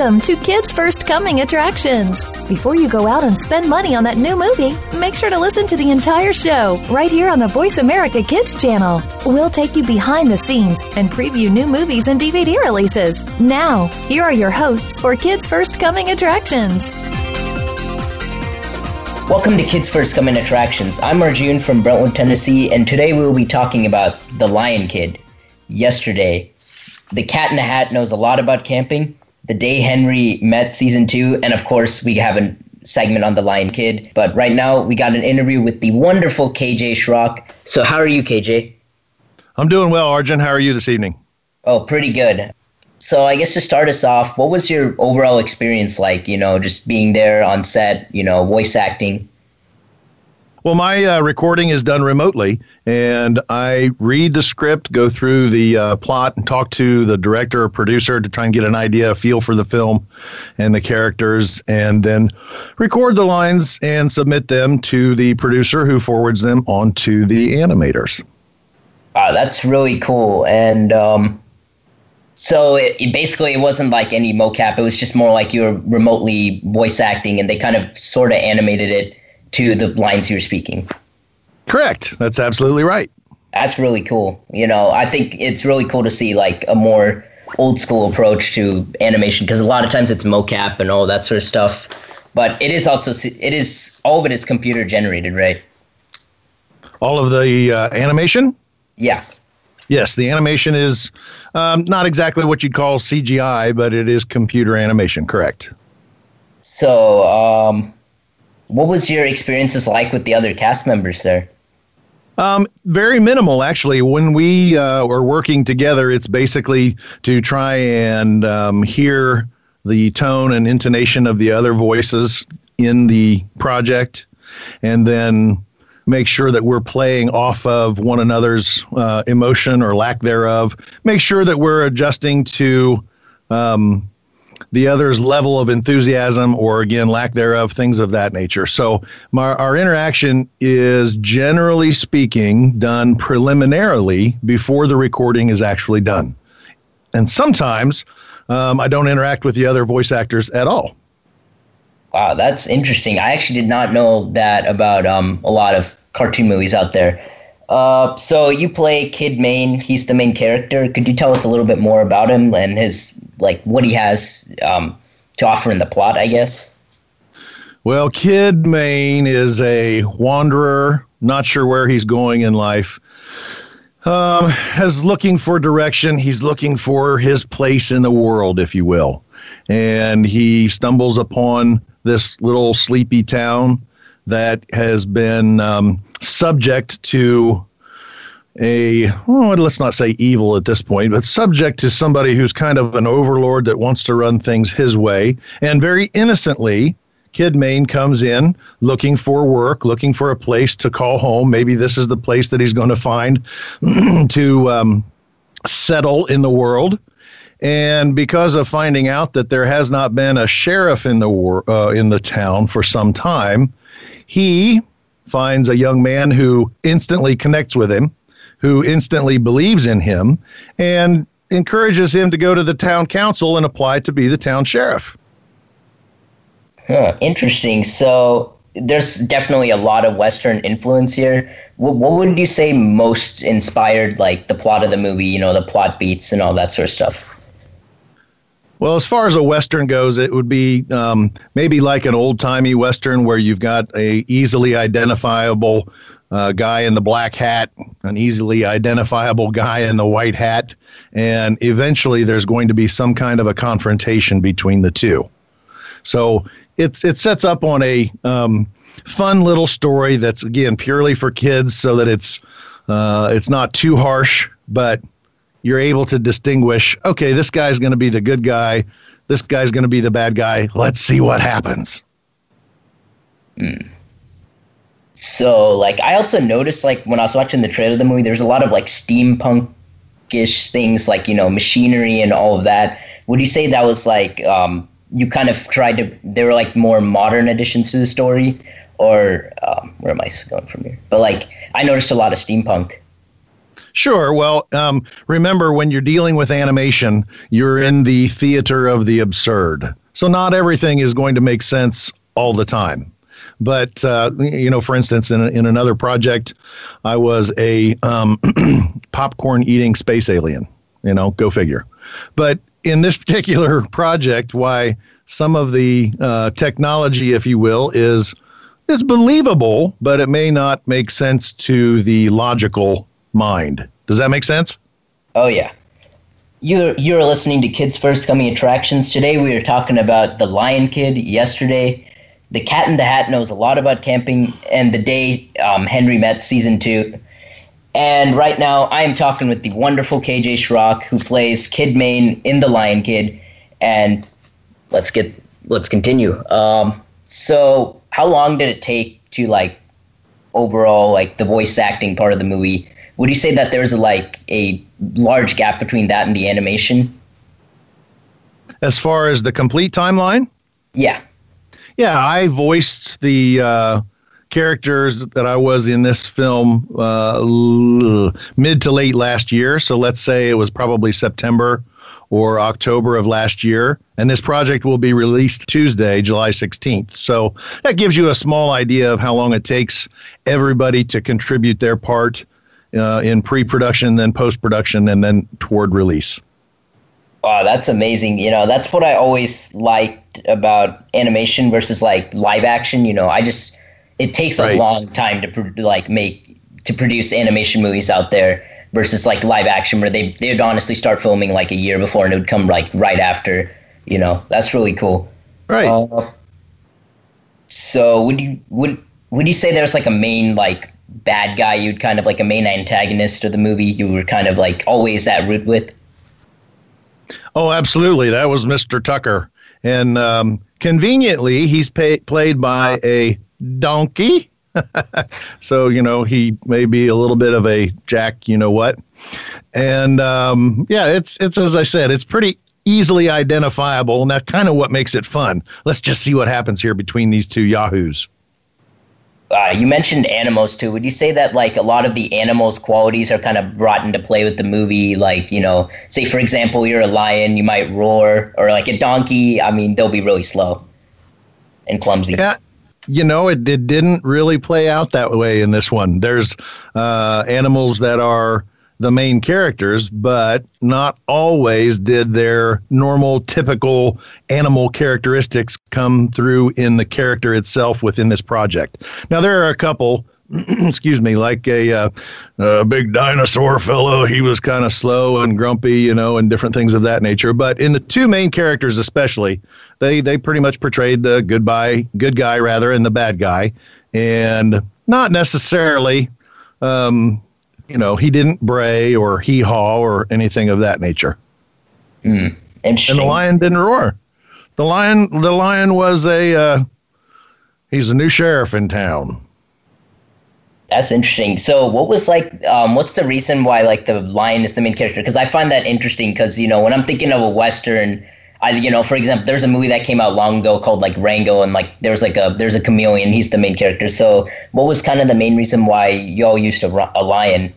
Welcome to Kids First Coming Attractions. Before you go out and spend money on that new movie, make sure to listen to the entire show right here on the Voice America Kids channel. We'll take you behind the scenes and preview new movies and DVD releases. Now, here are your hosts for Kids First Coming Attractions. Welcome to Kids First Coming Attractions. I'm Arjun from Brentwood, Tennessee, and today we will be talking about The Lion Kid. Yesterday, The Cat in the Hat knows a lot about camping. The Day Henry Met Season 2, and of course, we have a segment on The Lion Kid. But right now, we got an interview with the wonderful KJ Schrock. So, how are you, KJ? I'm doing well, Arjun. How are you this evening? Oh, pretty good. So I guess to start us off, what was your overall experience like? You know, just being there on set, you know, voice acting. Well, my uh, recording is done remotely, and I read the script, go through the uh, plot, and talk to the director or producer to try and get an idea, a feel for the film and the characters, and then record the lines and submit them to the producer who forwards them on to the animators. Wow, that's really cool. And um, so it, it, basically it wasn't like any mocap. It was just more like you were remotely voice acting, and they kind of sort of animated it to the lines you're speaking. Correct. That's absolutely right. That's really cool. You know, I think it's really cool to see like a more old school approach to animation because a lot of times it's mocap and all that sort of stuff. But it is also it is all of it is computer generated, right? All of the uh, animation. Yeah. Yes, the animation is um, not exactly what you'd call CGI, but it is computer animation, correct? So, um, what was your experiences like with the other cast members there? Um, very minimal, actually. When we uh, were working together, it's basically to try and um, hear the tone and intonation of the other voices in the project, and then make sure that we're playing off of one another's uh, emotion or lack thereof. Make sure that we're adjusting to um, the other's level of enthusiasm or again lack thereof, things of that nature. So my, our interaction is generally speaking done preliminarily before the recording is actually done, and sometimes um, I don't interact with the other voice actors at all. Wow, that's interesting. I actually did not know that about um, a lot of cartoon movies out there. Uh, so you play Kid Maine. He's the main character. Could you tell us a little bit more about him and his like what he has um, to offer in the plot? I guess. Well, Kid Maine is a wanderer, not sure where he's going in life. Um, looking for direction. He's looking for his place in the world, if you will, and he stumbles upon this little sleepy town that has been um, subject to a well, let's not say evil at this point, but subject to somebody who's kind of an overlord that wants to run things his way. And very innocently, Kid Maine comes in looking for work, looking for a place to call home. Maybe this is the place that he's going to find to um, settle in the world. And because of finding out that there has not been a sheriff in the war, uh, in the town for some time, he finds a young man who instantly connects with him, who instantly believes in him, and encourages him to go to the town council and apply to be the town sheriff. Huh, interesting. So there's definitely a lot of Western influence here. What, what would you say most inspired like the plot of the movie? You know, the plot beats and all that sort of stuff. Well, as far as a western goes, it would be um, maybe like an old timey western where you've got a easily identifiable uh, guy in the black hat, an easily identifiable guy in the white hat, and eventually there's going to be some kind of a confrontation between the two. So it's it sets up on a um, fun little story that's again purely for kids, so that it's uh, it's not too harsh, but you're able to distinguish okay, this guy's going to be the good guy, this guy's going to be the bad guy. Let's see what happens. Mm. So, like, I also noticed, like, when I was watching the trailer of the movie, there's a lot of, like, steampunkish things, like, you know, machinery and all of that. Would you say that was, like, um, you kind of tried to, they were, like, more modern additions to the story? Or, um, where am I going from here? But, like, I noticed a lot of steampunk. Sure. Well, um, remember when you're dealing with animation, you're in the theater of the absurd. So not everything is going to make sense all the time. But uh, you know, for instance, in, in another project, I was a um, popcorn eating space alien. You know, go figure. But in this particular project, why some of the uh, technology, if you will, is is believable, but it may not make sense to the logical mind. Does that make sense? Oh yeah. You're you're listening to Kids First Coming Attractions. Today we are talking about the Lion Kid. Yesterday, the Cat in the Hat knows a lot about camping, and the day um, Henry met season two. And right now, I am talking with the wonderful KJ Schrock, who plays Kid Main in The Lion Kid. And let's get let's continue. Um, so, how long did it take to like overall like the voice acting part of the movie? Would you say that there's a, like a large gap between that and the animation? As far as the complete timeline? Yeah. Yeah, I voiced the uh, characters that I was in this film uh, mid to late last year. So let's say it was probably September or October of last year. And this project will be released Tuesday, July 16th. So that gives you a small idea of how long it takes everybody to contribute their part uh, in pre production, then post production, and then toward release. Wow, that's amazing. You know, that's what I always liked about animation versus like live action. You know, I just it takes a long time to pro- like make to produce animation movies out there versus like live action where they they'd honestly start filming like a year before and it would come like right after. You know, that's really cool. Right. Uh, so would you would would you say there's like a main like bad guy you'd kind of like a main antagonist of the movie you were kind of like always at root with? Oh, absolutely. That was Mr. Tucker. And um, conveniently, he's pay- played by a donkey. so, you know, he may be a little bit of a jack, you know what. And um, yeah, it's, it's, as I said, it's pretty easily identifiable. And that's kind of what makes it fun. Let's just see what happens here between these two Yahoos. Uh, you mentioned animals too. Would you say that like a lot of the animals' qualities are kind of brought into play with the movie? Like, you know, say for example, you're a lion, you might roar, or like a donkey. I mean, they'll be really slow and clumsy. Yeah, you know, it, it didn't really play out that way in this one. There's uh, animals that are the main characters, but not always did their normal, typical animal characteristics come through in the character itself within this project. Now, there are a couple excuse me, like a, uh, a big dinosaur fellow. He was kind of slow and grumpy, you know, and different things of that nature. But in the two main characters, especially, they they pretty much portrayed the goodbye good guy rather and the bad guy, and not necessarily. Um, you know, he didn't bray or hee haw or anything of that nature. Mm, and the lion didn't roar. The lion, the lion was a, uh, he's a new sheriff in town. That's interesting. So, what was like? Um, what's the reason why like the lion is the main character? Because I find that interesting. Because you know, when I'm thinking of a western, I you know, for example, there's a movie that came out long ago called like Rango, and like there's like a there's a chameleon. He's the main character. So, what was kind of the main reason why y'all used a, a lion?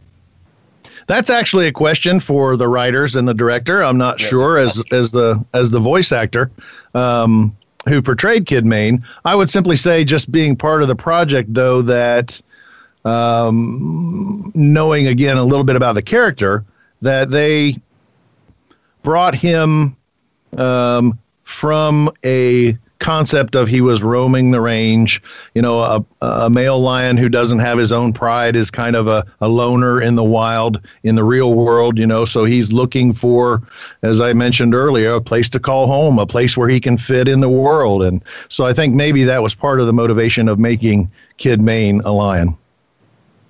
That's actually a question for the writers and the director. I'm not yeah. sure as as the as the voice actor. Um, who portrayed Kid Main? I would simply say, just being part of the project, though, that um, knowing again a little bit about the character, that they brought him um, from a concept of he was roaming the range. You know, a, a male lion who doesn't have his own pride is kind of a, a loner in the wild, in the real world, you know. So he's looking for, as I mentioned earlier, a place to call home, a place where he can fit in the world. And so I think maybe that was part of the motivation of making Kid Main a lion.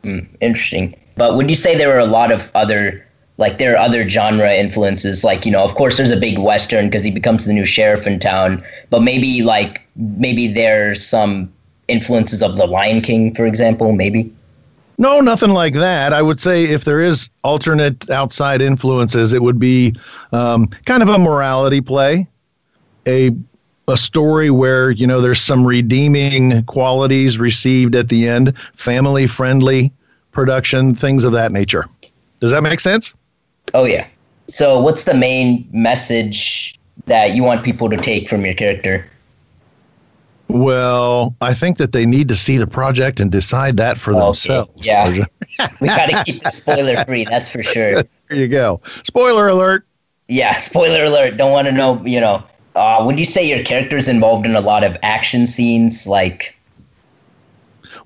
Mm, interesting. But would you say there were a lot of other like there are other genre influences. Like you know of course there's a big western because he becomes the new sheriff in town but maybe like maybe there's some influences of the lion king for example maybe. No nothing like that. I would say if there is alternate outside influences it would be um, kind of a morality play a a story where you know there's some redeeming qualities received at the end family friendly production things of that nature. Does that make sense? Oh yeah. So what's the main message that you want people to take from your character? Well, I think that they need to see the project and decide that for okay. themselves. Yeah. we got to keep it spoiler free, that's for sure. There you go. Spoiler alert. Yeah, spoiler alert. Don't want to know, you know. Uh, would you say your character's involved in a lot of action scenes like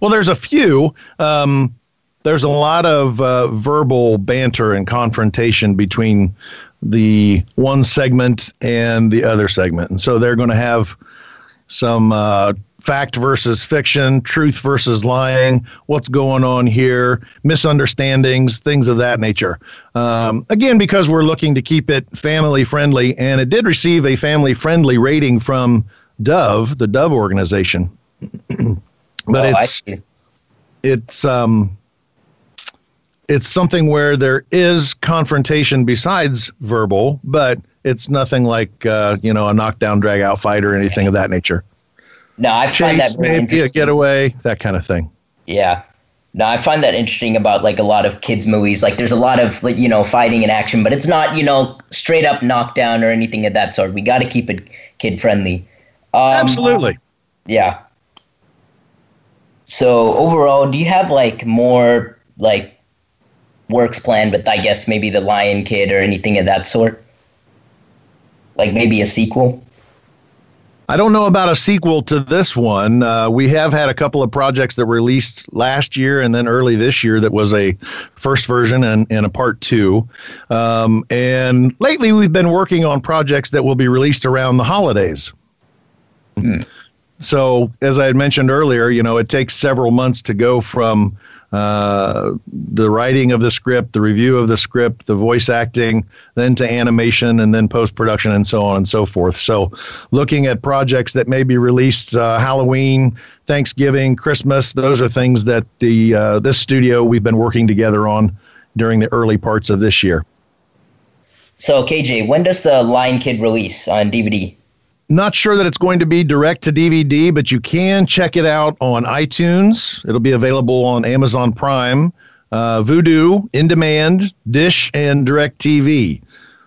Well, there's a few. Um, there's a lot of uh, verbal banter and confrontation between the one segment and the other segment. And so they're going to have some uh, fact versus fiction, truth versus lying, what's going on here, misunderstandings, things of that nature. Um, again, because we're looking to keep it family friendly, and it did receive a family friendly rating from Dove, the Dove organization. but oh, it's it's um it's something where there is confrontation besides verbal, but it's nothing like uh, you know a knockdown, drag out fight or anything of that nature. No, I Chase, find that maybe a getaway, that kind of thing. Yeah. No, I find that interesting about like a lot of kids movies. Like there's a lot of like, you know fighting and action, but it's not you know straight up knockdown or anything of that sort. We got to keep it kid friendly. Um, Absolutely. Yeah. So overall, do you have like more like works planned with I guess maybe the Lion Kid or anything of that sort? Like maybe a sequel? I don't know about a sequel to this one. Uh, we have had a couple of projects that were released last year and then early this year that was a first version and, and a part two. Um, and lately we've been working on projects that will be released around the holidays. Hmm. So, as I had mentioned earlier, you know, it takes several months to go from uh, the writing of the script, the review of the script, the voice acting, then to animation, and then post production, and so on and so forth. So, looking at projects that may be released uh, Halloween, Thanksgiving, Christmas, those are things that the uh, this studio we've been working together on during the early parts of this year. So, KJ, when does the Lion Kid release on DVD? Not sure that it's going to be direct to DVD, but you can check it out on iTunes. It'll be available on Amazon Prime, uh, Vudu, In Demand, Dish, and DirecTV.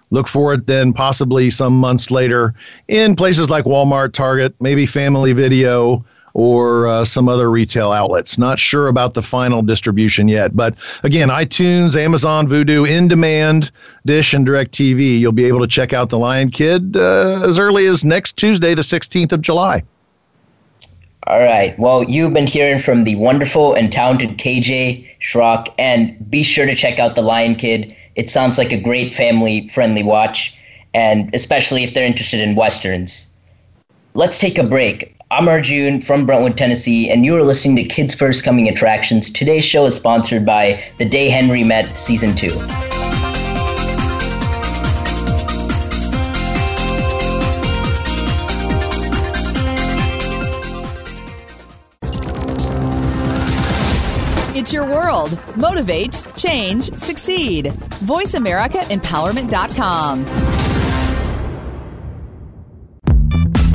Look for it then possibly some months later in places like Walmart, Target, maybe Family Video, or uh, some other retail outlets. Not sure about the final distribution yet, but again, iTunes, Amazon, Vudu, In Demand, Dish, and DirecTV. You'll be able to check out The Lion Kid uh, as early as next Tuesday, the 16th of July. All right. Well, you've been hearing from the wonderful and talented KJ Schrock, and be sure to check out The Lion Kid. It sounds like a great family friendly watch, and especially if they're interested in westerns. Let's take a break. I'm Arjun from Brentwood, Tennessee, and you are listening to Kids First Coming Attractions. Today's show is sponsored by The Day Henry Met Season 2. It's your world. Motivate, change, succeed. VoiceAmericaEmpowerment.com.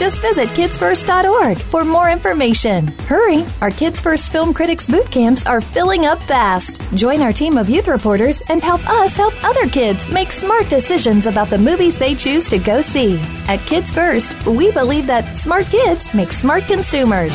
Just visit kidsfirst.org for more information. Hurry! Our Kids First Film Critics boot camps are filling up fast. Join our team of youth reporters and help us help other kids make smart decisions about the movies they choose to go see. At Kids First, we believe that smart kids make smart consumers.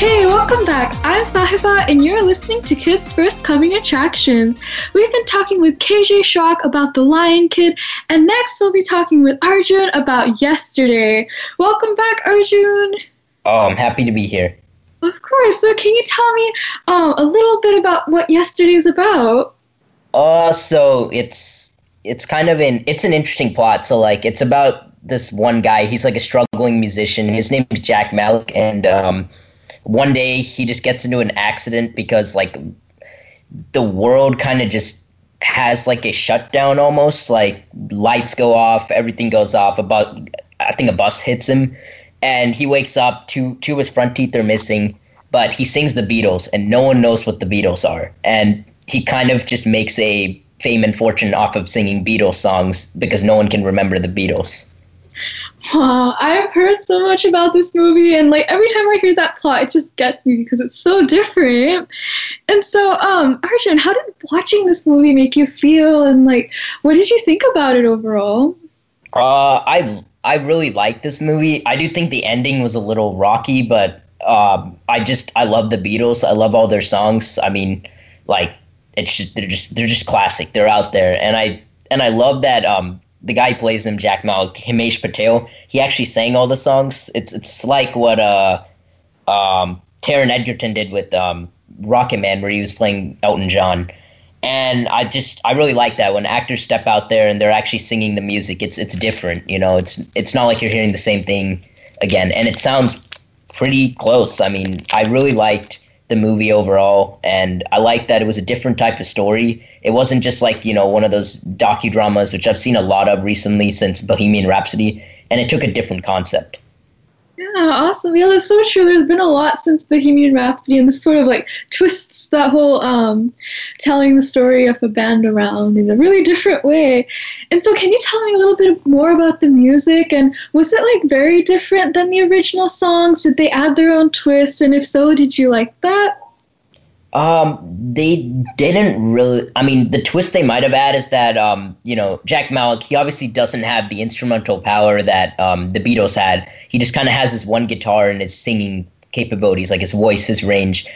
Hey, welcome back. I'm Sahiba, and you're listening to Kids First Coming Attractions. We've been talking with KJ Schrock about The Lion Kid, and next we'll be talking with Arjun about yesterday. Welcome back, Arjun. Oh, I'm happy to be here. Of course. So, can you tell me um, a little bit about what yesterday is about? Uh, so it's it's kind of an it's an interesting plot. So like it's about this one guy. He's like a struggling musician. His name is Jack Malik, and um, one day he just gets into an accident because like the world kind of just has like a shutdown almost. Like lights go off, everything goes off. About I think a bus hits him, and he wakes up. Two two of his front teeth are missing, but he sings the Beatles, and no one knows what the Beatles are, and he kind of just makes a fame and fortune off of singing Beatles songs because no one can remember the Beatles. Wow, I've heard so much about this movie, and like every time I hear that plot, it just gets me because it's so different. And so, um, Arjun, how did watching this movie make you feel, and like, what did you think about it overall? Uh, I I really like this movie. I do think the ending was a little rocky, but um, I just I love the Beatles. I love all their songs. I mean, like it's just, they're just they're just classic. They're out there, and I and I love that um the guy plays him, Jack Malik, Himesh Patel. He actually sang all the songs. It's it's like what uh um Taron Egerton did with um Rocketman, where he was playing Elton John. And I just I really like that when actors step out there and they're actually singing the music. It's it's different, you know. It's it's not like you're hearing the same thing again, and it sounds pretty close. I mean, I really liked the movie overall, and I liked that it was a different type of story. It wasn't just like you know one of those docudramas, which I've seen a lot of recently since Bohemian Rhapsody, and it took a different concept. Yeah, awesome. Yeah, that's so true. There's been a lot since Bohemian Rhapsody, and this sort of like twists that whole um, telling the story of a band around in a really different way. And so, can you tell me a little bit more about the music? And was it like very different than the original songs? Did they add their own twist? And if so, did you like that? Um, they didn't really. I mean, the twist they might have had is that um, you know, Jack Malik. He obviously doesn't have the instrumental power that um, the Beatles had. He just kind of has his one guitar and his singing capabilities, like his voice, his range.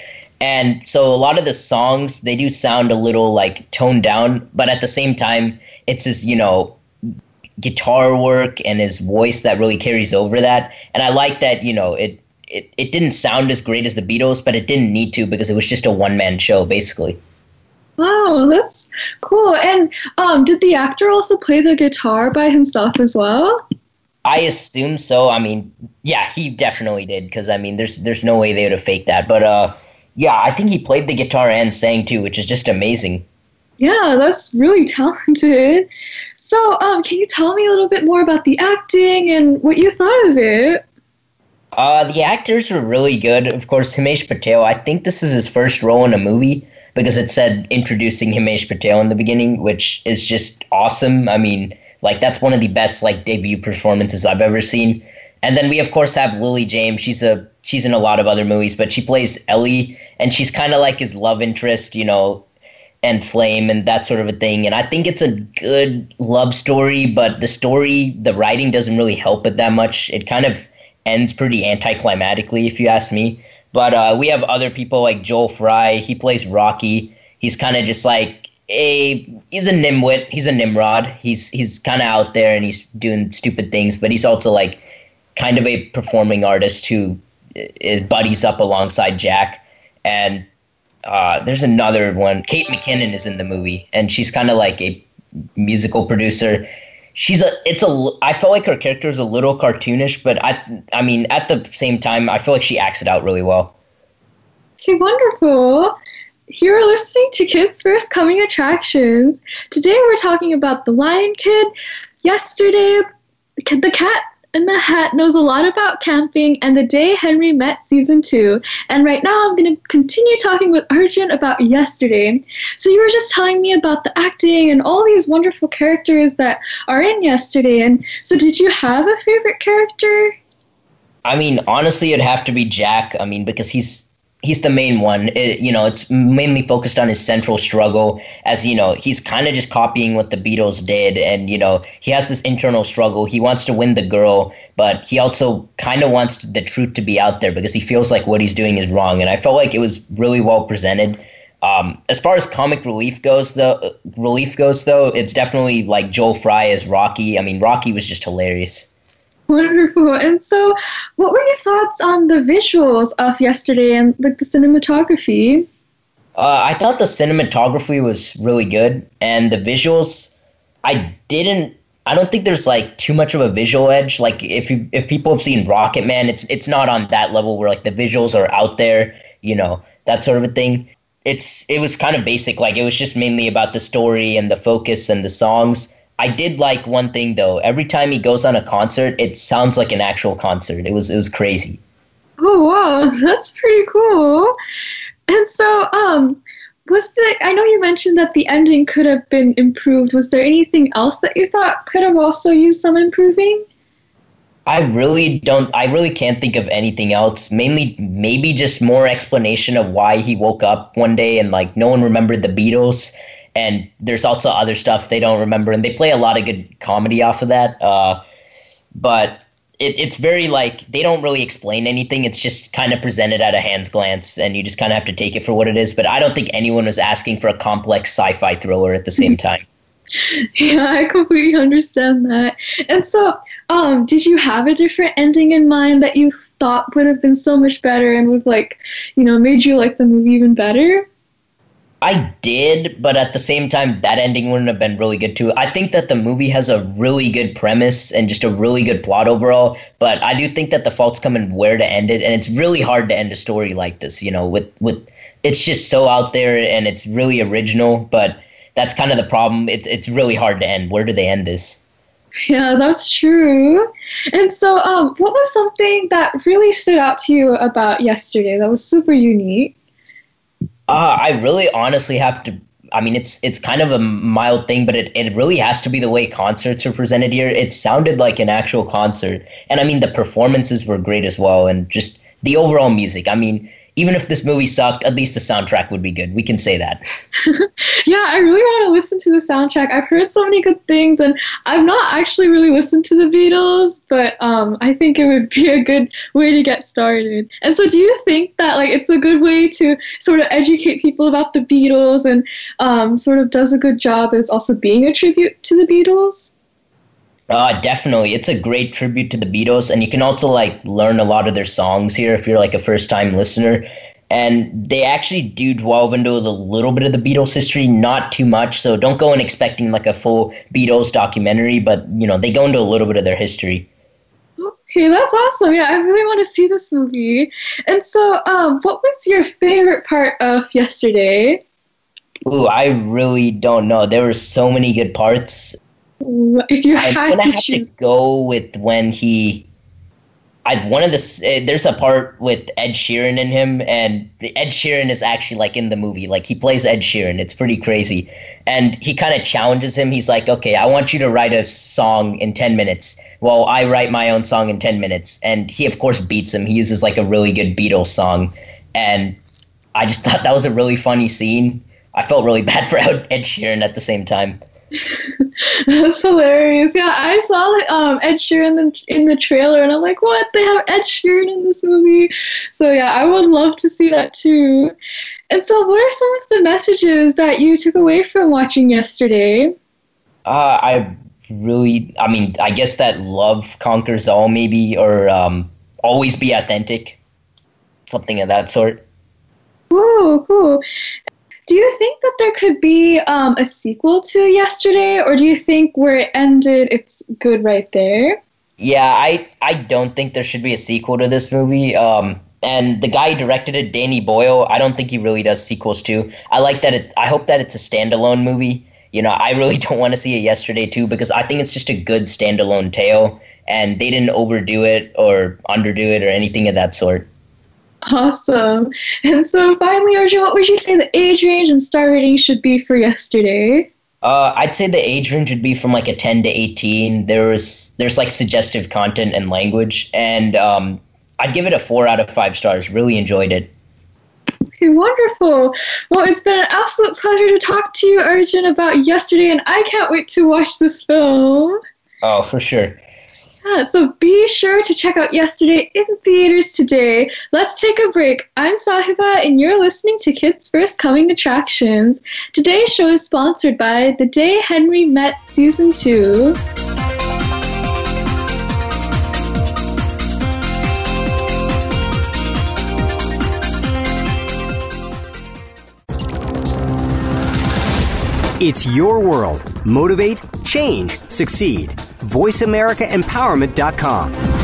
And so a lot of the songs they do sound a little like toned down, but at the same time, it's his you know guitar work and his voice that really carries over that. And I like that you know it it, it didn't sound as great as the Beatles, but it didn't need to because it was just a one man show basically. Wow, that's cool. And um, did the actor also play the guitar by himself as well? I assume so. I mean, yeah, he definitely did because I mean, there's there's no way they would have faked that. But uh, yeah, I think he played the guitar and sang too, which is just amazing. Yeah, that's really talented. So, um, can you tell me a little bit more about the acting and what you thought of it? Uh, the actors were really good. Of course, Himesh Patel. I think this is his first role in a movie because it said introducing Himesh Patel in the beginning, which is just awesome. I mean, like that's one of the best like debut performances I've ever seen. And then we of course have Lily James. She's a she's in a lot of other movies, but she plays Ellie, and she's kind of like his love interest, you know, and flame and that sort of a thing. And I think it's a good love story, but the story, the writing doesn't really help it that much. It kind of ends pretty anticlimactically, if you ask me. But uh, we have other people like Joel Fry. He plays Rocky. He's kind of just like a he's a nimwit. He's a nimrod. He's he's kind of out there and he's doing stupid things. But he's also like kind of a performing artist who uh, buddies up alongside Jack. And uh, there's another one. Kate McKinnon is in the movie, and she's kind of like a musical producer she's a it's a i felt like her character is a little cartoonish but i i mean at the same time i feel like she acts it out really well Okay, wonderful. You're listening to Kids First Coming Attractions. Today we're talking about The Lion Kid. Yesterday, the cat in the Hat knows a lot about camping and the day Henry met season two. And right now I'm going to continue talking with Arjun about yesterday. So you were just telling me about the acting and all these wonderful characters that are in yesterday. And so did you have a favorite character? I mean, honestly, it'd have to be Jack. I mean, because he's he's the main one. It, you know, it's mainly focused on his central struggle as, you know, he's kind of just copying what the Beatles did. And, you know, he has this internal struggle. He wants to win the girl, but he also kind of wants the truth to be out there because he feels like what he's doing is wrong. And I felt like it was really well presented. Um, as far as comic relief goes, though, relief goes though, it's definitely like Joel Fry as Rocky. I mean, Rocky was just hilarious. Wonderful. And so, what were your thoughts on the visuals of yesterday and like the cinematography? Uh, I thought the cinematography was really good, and the visuals. I didn't. I don't think there's like too much of a visual edge. Like if you if people have seen Rocketman, it's it's not on that level where like the visuals are out there, you know, that sort of a thing. It's it was kind of basic. Like it was just mainly about the story and the focus and the songs I did like one thing though. Every time he goes on a concert, it sounds like an actual concert. It was it was crazy. Oh wow, that's pretty cool. And so, um, was the I know you mentioned that the ending could have been improved. Was there anything else that you thought could have also used some improving? I really don't. I really can't think of anything else. Mainly, maybe just more explanation of why he woke up one day and like no one remembered the Beatles and there's also other stuff they don't remember, and they play a lot of good comedy off of that. Uh, but it, it's very like they don't really explain anything. It's just kind of presented at a hand's glance, and you just kind of have to take it for what it is. But I don't think anyone was asking for a complex sci-fi thriller at the same time. Yeah, I completely understand that. And so, um, did you have a different ending in mind that you thought would have been so much better and would like, you know, made you like the movie even better? I did, but at the same time, that ending wouldn't have been really good too. I think that the movie has a really good premise and just a really good plot overall, but I do think that the faults come in where to end it, and it's really hard to end a story like this. You know, with with it's just so out there and it's really original, but that's kind of the problem. It's it's really hard to end. Where do they end this? Yeah, that's true. And so, um, what was something that really stood out to you about yesterday that was super unique? Uh, I really honestly have to. I mean, it's it's kind of a mild thing, but it, it really has to be the way concerts are presented here. It sounded like an actual concert, and I mean the performances were great as well, and just the overall music. I mean, even if this movie sucked, at least the soundtrack would be good. We can say that. yeah, I really want to listen to the soundtrack. I've heard so many good things, and I've not actually really listened to the Beatles, but um, I think it would be a good way to get started. And so, do you think that like it's a good way to sort of educate people about the Beatles, and um, sort of does a good job as also being a tribute to the Beatles? Uh, definitely. It's a great tribute to the Beatles, and you can also like learn a lot of their songs here if you're like a first time listener. And they actually do delve into a little bit of the Beatles history, not too much. So don't go in expecting like a full Beatles documentary, but you know, they go into a little bit of their history. Okay, that's awesome. Yeah, I really want to see this movie. And so, um, what was your favorite part of yesterday? Ooh, I really don't know. There were so many good parts. If you I'm to have choose. to go with when he. I one of the uh, there's a part with Ed Sheeran in him, and the Ed Sheeran is actually like in the movie, like he plays Ed Sheeran. It's pretty crazy, and he kind of challenges him. He's like, "Okay, I want you to write a song in ten minutes." Well, I write my own song in ten minutes, and he of course beats him. He uses like a really good Beatles song, and I just thought that was a really funny scene. I felt really bad for Ed Sheeran at the same time. That's hilarious. Yeah, I saw um, Ed Sheeran in, the, in the trailer, and I'm like, what? They have Ed Sheeran in this movie. So yeah, I would love to see that too. And so, what are some of the messages that you took away from watching yesterday? Uh, I really, I mean, I guess that love conquers all, maybe, or um, always be authentic, something of that sort. Ooh, cool. Do you think that there could be um, a sequel to yesterday, or do you think where it ended, it's good right there? Yeah, I, I don't think there should be a sequel to this movie. Um, and the guy who directed it, Danny Boyle, I don't think he really does sequels too. I like that it. I hope that it's a standalone movie. You know, I really don't want to see it yesterday too because I think it's just a good standalone tale, and they didn't overdo it or underdo it or anything of that sort. Awesome. And so finally, Arjun, what would you say the age range and star rating should be for yesterday? Uh, I'd say the age range would be from like a 10 to 18. There's there's like suggestive content and language, and um, I'd give it a four out of five stars. Really enjoyed it. Okay, wonderful. Well, it's been an absolute pleasure to talk to you, Arjun, about yesterday, and I can't wait to watch this film. Oh, for sure. Yeah, so be sure to check out Yesterday in theaters today. Let's take a break. I'm Sahiba, and you're listening to Kids First Coming Attractions. Today's show is sponsored by The Day Henry Met Season 2. It's your world. Motivate, change, succeed. VoiceAmericaEmpowerment.com.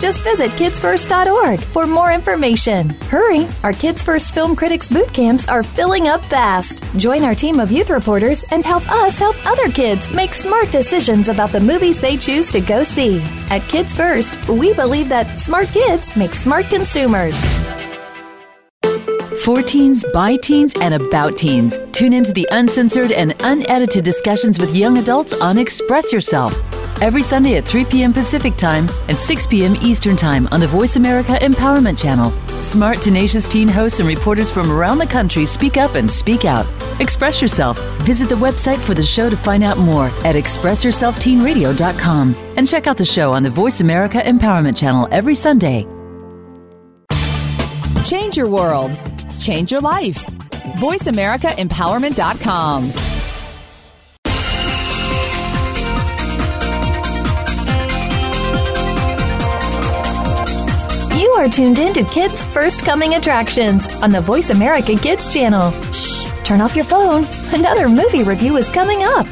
Just visit kidsfirst.org for more information. Hurry! Our Kids First Film Critics boot camps are filling up fast. Join our team of youth reporters and help us help other kids make smart decisions about the movies they choose to go see. At Kids First, we believe that smart kids make smart consumers. For teens, by teens, and about teens. Tune into the uncensored and unedited discussions with young adults on Express Yourself. Every Sunday at 3 p.m. Pacific Time and 6 p.m. Eastern Time on the Voice America Empowerment Channel. Smart, tenacious teen hosts and reporters from around the country speak up and speak out. Express Yourself. Visit the website for the show to find out more at expressyourselfteenradio.com and check out the show on the Voice America Empowerment Channel every Sunday. Change your world. Change your life. VoiceAmericaEmpowerment.com. are tuned in to Kids First Coming Attractions on the Voice America Kids channel. Shh, turn off your phone. Another movie review is coming up.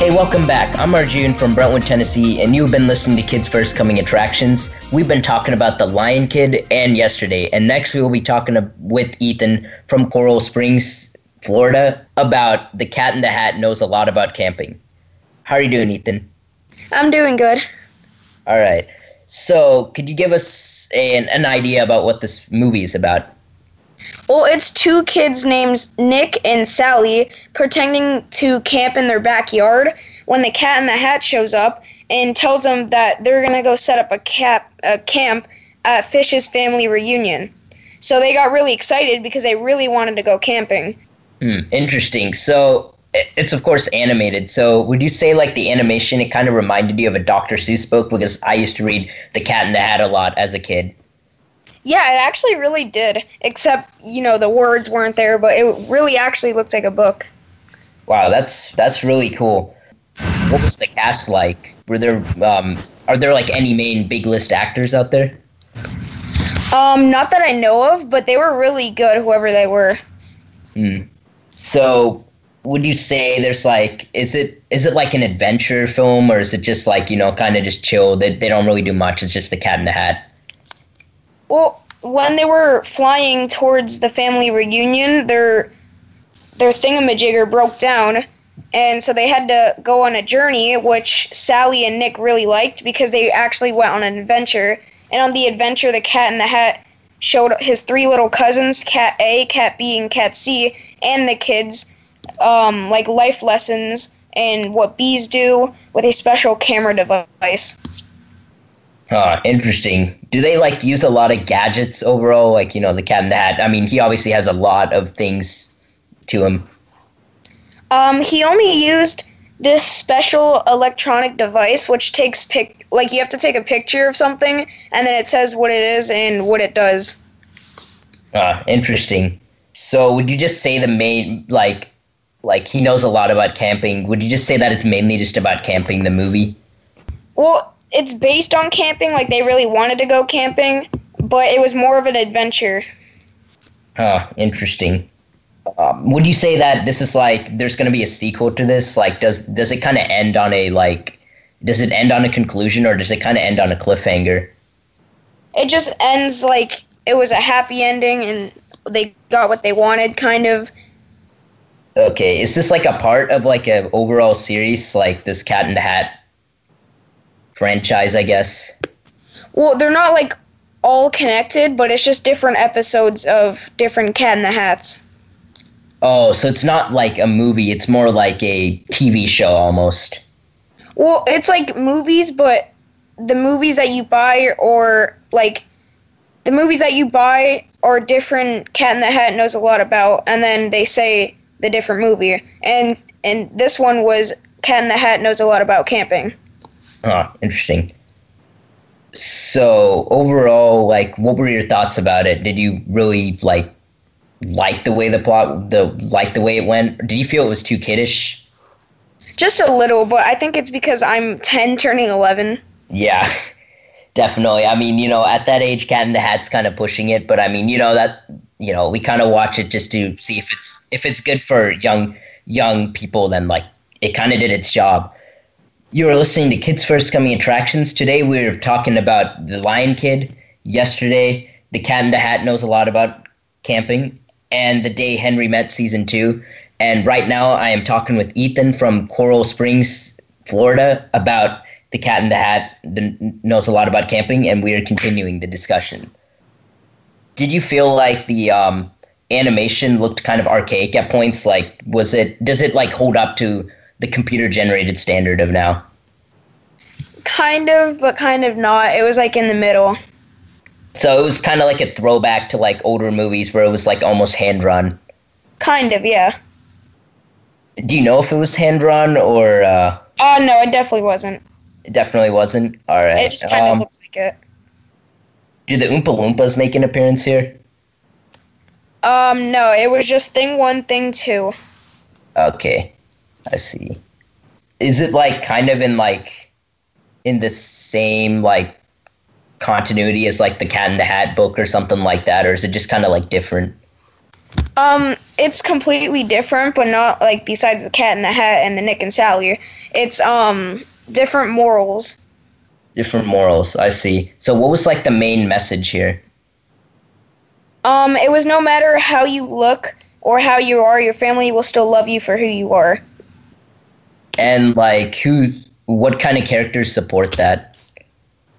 Hey, welcome back. I'm Arjun from Brentwood, Tennessee, and you've been listening to Kids First Coming Attractions. We've been talking about The Lion Kid and yesterday, and next we will be talking with Ethan from Coral Springs, Florida, about The Cat in the Hat knows a lot about camping. How are you doing, Ethan? I'm doing good. All right. So, could you give us an, an idea about what this movie is about? Well, it's two kids named Nick and Sally pretending to camp in their backyard when the cat in the hat shows up and tells them that they're going to go set up a, cap, a camp at Fish's family reunion. So they got really excited because they really wanted to go camping. Hmm, interesting. So, it's of course animated. So, would you say like the animation it kind of reminded you of a Dr. Seuss book because I used to read The Cat in the Hat a lot as a kid. Yeah, it actually really did. Except, you know, the words weren't there, but it really actually looked like a book. Wow, that's that's really cool. What was the cast like? Were there um are there like any main big list actors out there? Um, not that I know of, but they were really good, whoever they were. Hmm. So, would you say there's like is it is it like an adventure film or is it just like you know kind of just chill? That they don't really do much. It's just the cat in the hat. Well when they were flying towards the family reunion their their thingamajigger broke down and so they had to go on a journey which sally and nick really liked because they actually went on an adventure. And on the adventure the cat in the hat showed his three little cousins cat a cat b and cat c and the kids um, like life lessons and what bees do with a special camera device. Huh, interesting. Do they like use a lot of gadgets overall? Like, you know, the cat in the hat. I mean, he obviously has a lot of things to him. Um, he only used this special electronic device which takes pic like you have to take a picture of something and then it says what it is and what it does. Ah, interesting. So would you just say the main like like he knows a lot about camping? Would you just say that it's mainly just about camping the movie? Well, it's based on camping, like they really wanted to go camping, but it was more of an adventure. Huh, interesting. Um, would you say that this is like there's going to be a sequel to this? Like, does does it kind of end on a like? Does it end on a conclusion, or does it kind of end on a cliffhanger? It just ends like it was a happy ending and they got what they wanted, kind of. Okay, is this like a part of like a overall series, like this Cat in the Hat franchise? I guess. Well, they're not like all connected, but it's just different episodes of different Cat in the Hats. Oh, so it's not like a movie; it's more like a TV show almost. Well, it's like movies, but the movies that you buy or like the movies that you buy are different Cat in the Hat knows a lot about, and then they say the different movie. And and this one was Cat in the Hat knows a lot about camping. Oh, interesting. So overall, like, what were your thoughts about it? Did you really like like the way the plot, the like the way it went? Did you feel it was too kiddish? Just a little, but I think it's because I'm 10 turning 11. Yeah, definitely. I mean, you know, at that age, Cat in the Hat's kind of pushing it, but I mean, you know that you know we kind of watch it just to see if it's if it's good for young young people. Then like it kind of did its job. You are listening to Kids First Coming Attractions. Today we're talking about The Lion Kid. Yesterday, The Cat in the Hat knows a lot about camping, and The Day Henry Met Season 2. And right now I am talking with Ethan from Coral Springs, Florida, about The Cat in the Hat knows a lot about camping, and we are continuing the discussion. Did you feel like the um, animation looked kind of archaic at points? Like, was it, does it like hold up to the computer generated standard of now? Kind of, but kind of not. It was like in the middle. So it was kind of like a throwback to like older movies where it was like almost hand drawn. Kind of, yeah. Do you know if it was hand drawn or? Uh, Oh no, it definitely wasn't. it definitely wasn't. All right. It just kind of Um, looks like it. Do the Oompa Loompas make an appearance here? Um, no, it was just thing one, thing two. Okay, I see. Is it like kind of in like in the same like continuity as like the Cat in the Hat book or something like that, or is it just kind of like different? Um, it's completely different, but not like besides the Cat in the Hat and the Nick and Sally. It's um different morals. Different morals. I see. So what was like the main message here? Um, it was no matter how you look or how you are, your family will still love you for who you are. And like who? What kind of characters support that?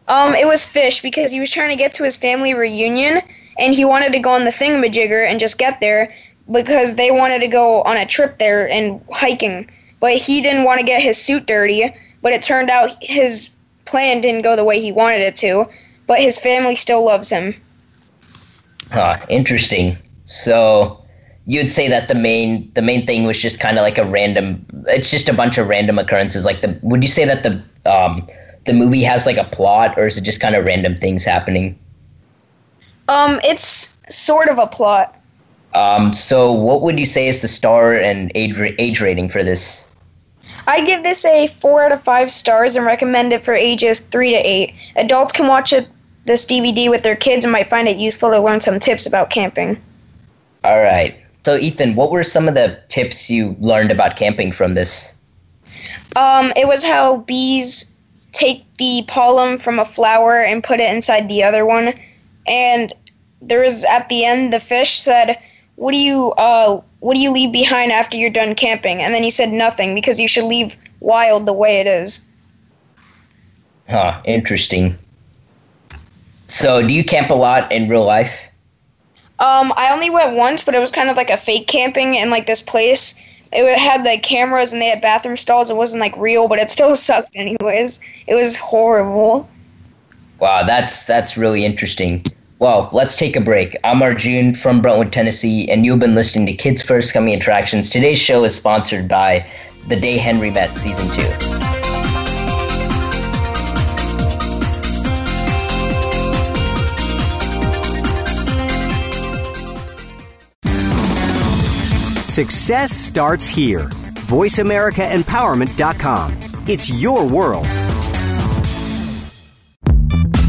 Um, it was Fish because he was trying to get to his family reunion and he wanted to go on the thingamajigger and just get there because they wanted to go on a trip there and hiking. But he didn't want to get his suit dirty, but it turned out his plan didn't go the way he wanted it to, but his family still loves him. Huh, interesting. So you'd say that the main the main thing was just kind of like a random it's just a bunch of random occurrences like the would you say that the um the movie has like a plot or is it just kind of random things happening Um, it's sort of a plot. um so what would you say is the star and age age rating for this I give this a 4 out of 5 stars and recommend it for ages 3 to 8. Adults can watch it, this DVD with their kids and might find it useful to learn some tips about camping. all right so ethan what were some of the tips you learned about camping from this Um, it was how bees take the pollen from a flower and put it inside the other one. And there was at the end the fish said, "What do you uh what do you leave behind after you're done camping?" And then he said nothing because you should leave wild the way it is. huh interesting so do you camp a lot in real life Um, I only went once, but it was kind of like a fake camping in like this place. It had like cameras and they had bathroom stalls. It wasn't like real, but it still sucked anyways. It was horrible. Wow, that's that's really interesting. Well, let's take a break. I'm Arjun from Brentwood, Tennessee, and you've been listening to Kids First Coming Attractions. Today's show is sponsored by The Day Henry Met Season 2. Success starts here. VoiceAmericaEmpowerment.com. It's your world.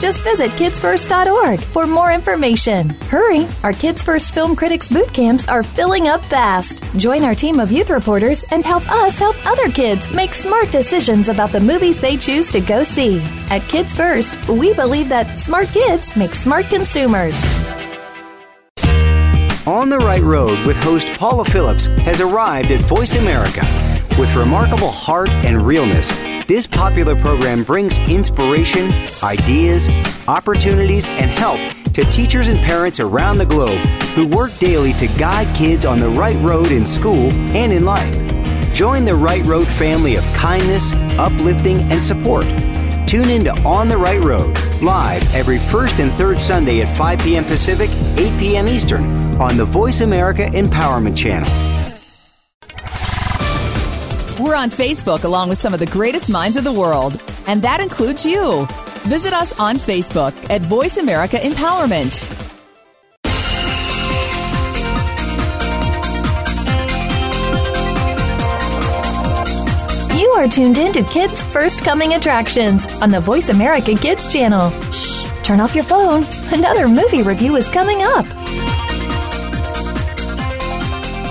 Just visit kidsfirst.org for more information. Hurry! Our Kids First Film Critics boot camps are filling up fast. Join our team of youth reporters and help us help other kids make smart decisions about the movies they choose to go see. At Kids First, we believe that smart kids make smart consumers. On the Right Road with host Paula Phillips has arrived at Voice America. With remarkable heart and realness, this popular program brings inspiration, ideas, opportunities, and help to teachers and parents around the globe who work daily to guide kids on the right road in school and in life. Join the Right Road family of kindness, uplifting, and support. Tune in to On the Right Road, live every first and third Sunday at 5 p.m. Pacific, 8 p.m. Eastern on the Voice America Empowerment Channel. We're on Facebook along with some of the greatest minds of the world, and that includes you. Visit us on Facebook at Voice America Empowerment. You are tuned in to Kids First Coming Attractions on the Voice America Kids channel. Shh, turn off your phone. Another movie review is coming up.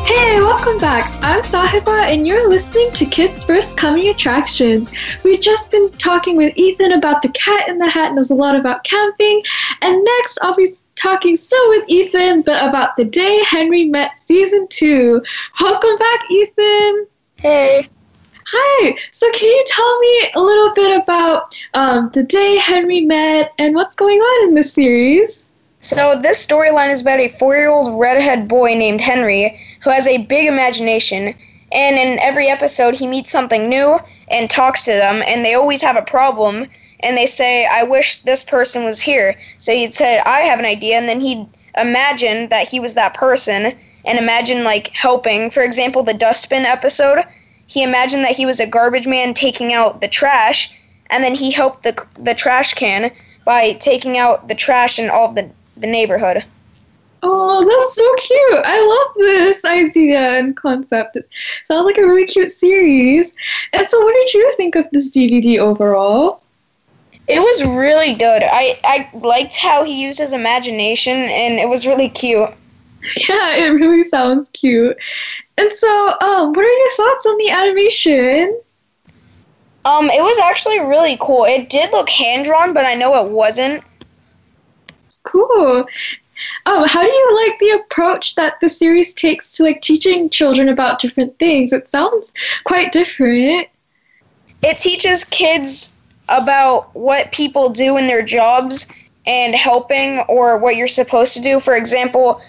Hey, welcome back. I'm Sahiba, and you're listening to Kids First Coming Attractions. We've just been talking with Ethan about the cat in the hat, knows a lot about camping. And next, I'll be talking still with Ethan, but about the day Henry met season two. Welcome back, Ethan. Hey. Hi. So, can you tell me a little bit about um, the day Henry met and what's going on in this series? So, this storyline is about a four year old redhead boy named Henry who has a big imagination. And in every episode, he meets something new and talks to them, and they always have a problem. And they say, I wish this person was here. So he'd say, I have an idea, and then he'd imagine that he was that person and imagine, like, helping. For example, the dustbin episode, he imagined that he was a garbage man taking out the trash, and then he helped the, the trash can by taking out the trash and all the, the neighborhood. Oh, that's so cute. I love this idea and concept. It sounds like a really cute series. And so, what did you think of this DVD overall? It was really good. I, I liked how he used his imagination, and it was really cute. Yeah, it really sounds cute. And so, um, what are your thoughts on the animation? Um, it was actually really cool. It did look hand drawn, but I know it wasn't. Cool. Oh, how do you like the approach that the series takes to like teaching children about different things? It sounds quite different. It teaches kids about what people do in their jobs and helping or what you're supposed to do. For example,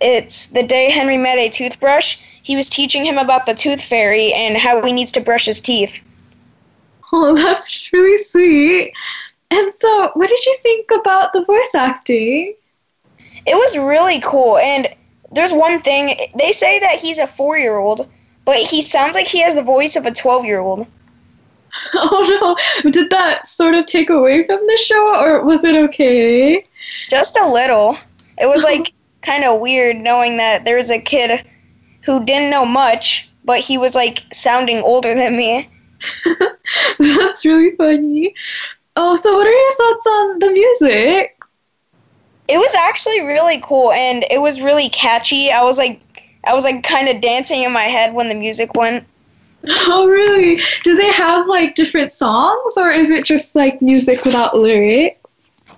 it's the day Henry met a toothbrush. He was teaching him about the tooth fairy and how he needs to brush his teeth. Oh, that's really sweet. And so, what did you think about the voice acting? It was really cool. And there's one thing they say that he's a four year old, but he sounds like he has the voice of a 12 year old. Oh no, did that sort of take away from the show, or was it okay? Just a little. It was like kind of weird knowing that there was a kid who didn't know much, but he was like sounding older than me. That's really funny. Oh, so what are your thoughts on the music? It was actually really cool and it was really catchy. I was like I was like kind of dancing in my head when the music went. Oh, really? Do they have like different songs or is it just like music without lyrics?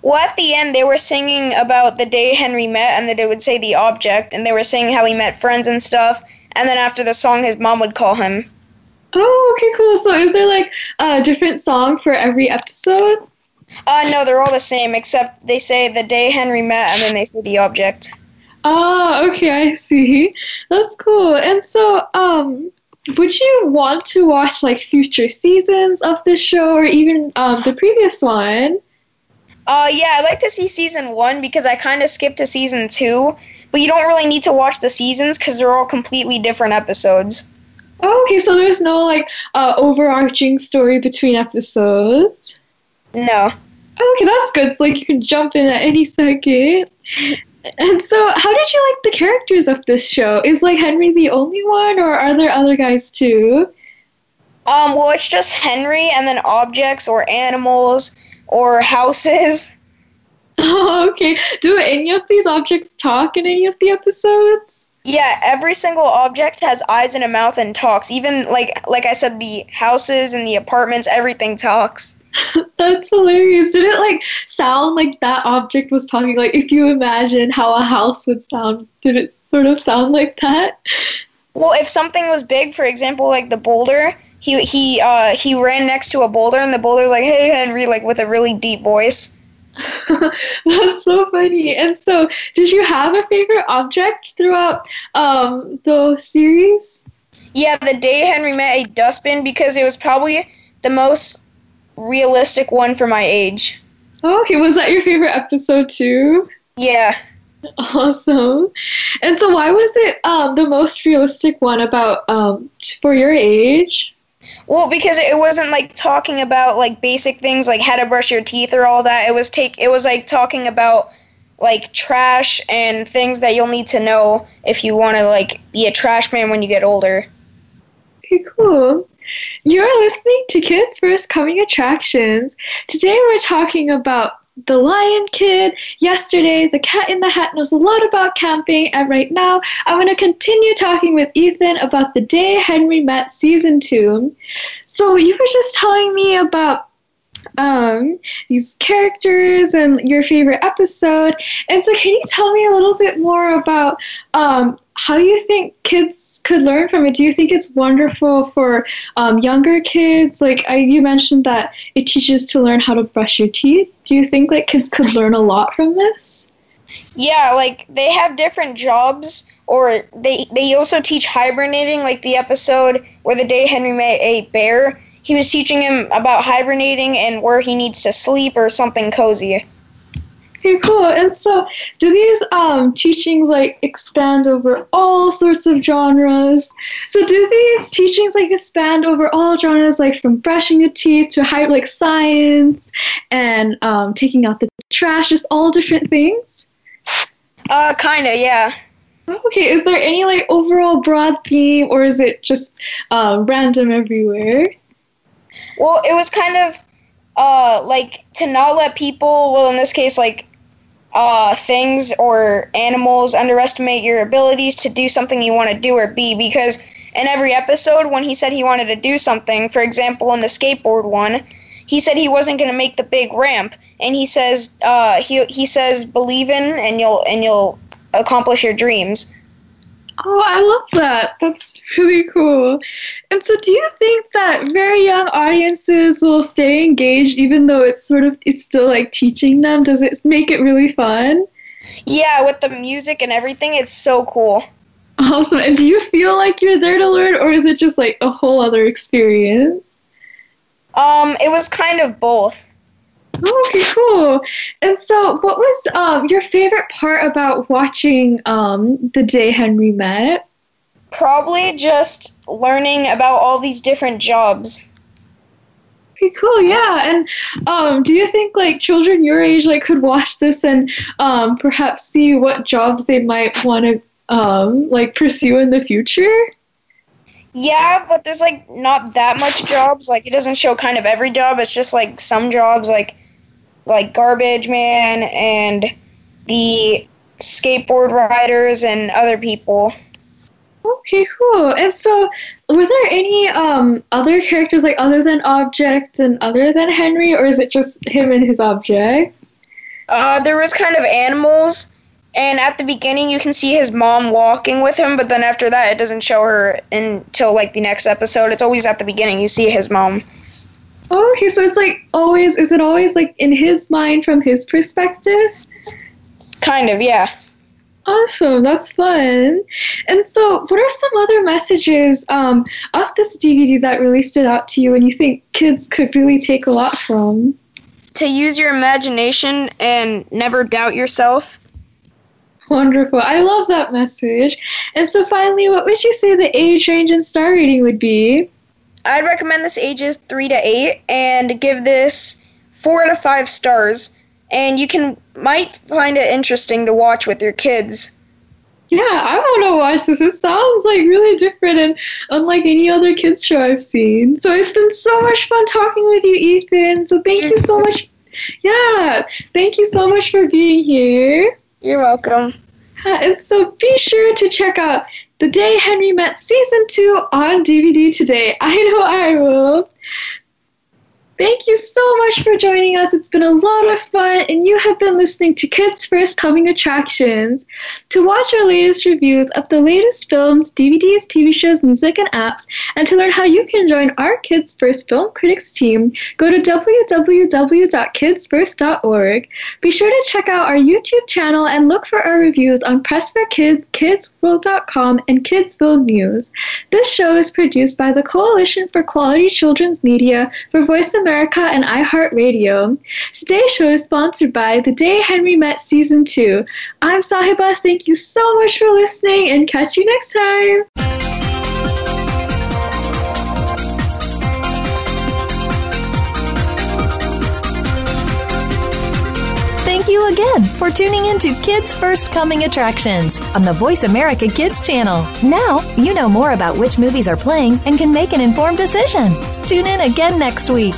Well, at the end, they were singing about the day Henry met, and that they would say the object, and they were saying how he met friends and stuff. And then after the song, his mom would call him. Oh, okay, cool. So is there like a different song for every episode? Uh, no, they're all the same, except they say the day Henry met, and then they say the object. Oh, okay, I see. That's cool. And so, um, would you want to watch like future seasons of this show or even um, the previous one? Uh, yeah, I'd like to see season one because I kind of skipped to season two, but you don't really need to watch the seasons because they're all completely different episodes. Oh, okay, so there's no like uh, overarching story between episodes. No. Okay, that's good. Like you can jump in at any second. And so, how did you like the characters of this show? Is like Henry the only one, or are there other guys too? Um, well, it's just Henry and then objects or animals or houses. Oh, okay. Do any of these objects talk in any of the episodes? Yeah, every single object has eyes and a mouth and talks. Even like like I said, the houses and the apartments, everything talks. That's hilarious. Did it like sound like that object was talking? Like if you imagine how a house would sound, did it sort of sound like that? Well, if something was big, for example, like the boulder, he he uh he ran next to a boulder and the boulder's like, "Hey Henry," like with a really deep voice. That's so funny. And so, did you have a favorite object throughout um the series? Yeah, the day Henry met a dustbin because it was probably the most realistic one for my age. Oh, okay, was that your favorite episode too? Yeah. Awesome. And so why was it um, the most realistic one about um, for your age? Well, because it wasn't like talking about like basic things like how to brush your teeth or all that. It was take it was like talking about like trash and things that you'll need to know if you want to like be a trash man when you get older. Okay, cool. You're listening to Kids First Coming Attractions. Today we're talking about the Lion Kid. Yesterday, the Cat in the Hat knows a lot about camping, and right now, I'm going to continue talking with Ethan about the day Henry met season two. So, you were just telling me about um, these characters and your favorite episode. And so, can you tell me a little bit more about um, how do you think kids could learn from it? Do you think it's wonderful for um, younger kids? Like I, you mentioned that it teaches to learn how to brush your teeth. Do you think like kids could learn a lot from this? Yeah, like they have different jobs or they they also teach hibernating like the episode where the day Henry met a bear he was teaching him about hibernating and where he needs to sleep or something cozy. Okay, cool. And so, do these um, teachings like expand over all sorts of genres? So, do these teachings like expand over all genres, like from brushing your teeth to high, like science and um, taking out the trash, just all different things? Uh, kinda, yeah. Okay, is there any like overall broad theme, or is it just um, random everywhere? Well, it was kind of uh, like to not let people, well, in this case, like uh, things or animals underestimate your abilities to do something you want to do or be. Because in every episode, when he said he wanted to do something, for example, in the skateboard one, he said he wasn't going to make the big ramp, and he says uh, he he says believe in and you'll and you'll accomplish your dreams. Oh, I love that. That's really cool. And so do you think that very young audiences will stay engaged even though it's sort of it's still like teaching them? Does it make it really fun? Yeah, with the music and everything, it's so cool. Awesome. And do you feel like you're there to learn or is it just like a whole other experience? Um, it was kind of both. Okay, cool. And so, what was um, your favorite part about watching um, the day Henry met? Probably just learning about all these different jobs. Okay, cool. Yeah, and um, do you think like children your age like could watch this and um, perhaps see what jobs they might want to um, like pursue in the future? Yeah, but there's like not that much jobs. Like it doesn't show kind of every job. It's just like some jobs like like garbage man and the skateboard riders and other people. Okay, cool. And so, were there any um other characters like other than Object and other than Henry, or is it just him and his object? Uh, there was kind of animals, and at the beginning you can see his mom walking with him, but then after that it doesn't show her until like the next episode. It's always at the beginning you see his mom. Oh, okay, so it's like always. Is it always like in his mind from his perspective? Kind of, yeah. Awesome, that's fun. And so, what are some other messages um, of this DVD that really stood out to you and you think kids could really take a lot from? To use your imagination and never doubt yourself. Wonderful. I love that message. And so, finally, what would you say the age range and star rating would be? I'd recommend this ages 3 to 8 and give this 4 out of 5 stars. And you can might find it interesting to watch with your kids. Yeah, I want to watch this. It sounds like really different and unlike any other kids show I've seen. So it's been so much fun talking with you, Ethan. So thank you so much. Yeah, thank you so much for being here. You're welcome. And so be sure to check out The Day Henry Met Season 2 on DVD today. I know I will. Thank you so much for joining us. It's been a lot of fun, and you have been listening to Kids First Coming Attractions. To watch our latest reviews of the latest films, DVDs, TV shows, music, and apps, and to learn how you can join our Kids First Film Critics team, go to www.kidsfirst.org. Be sure to check out our YouTube channel and look for our reviews on Press for Kids, KidsWorld.com, and Kidsville News. This show is produced by the Coalition for Quality Children's Media for Voice America. America and iHeartRadio. Today's show is sponsored by The Day Henry Met Season 2. I'm Sahiba. Thank you so much for listening and catch you next time. Thank you again for tuning in to Kids First Coming Attractions on the Voice America Kids channel. Now you know more about which movies are playing and can make an informed decision. Tune in again next week.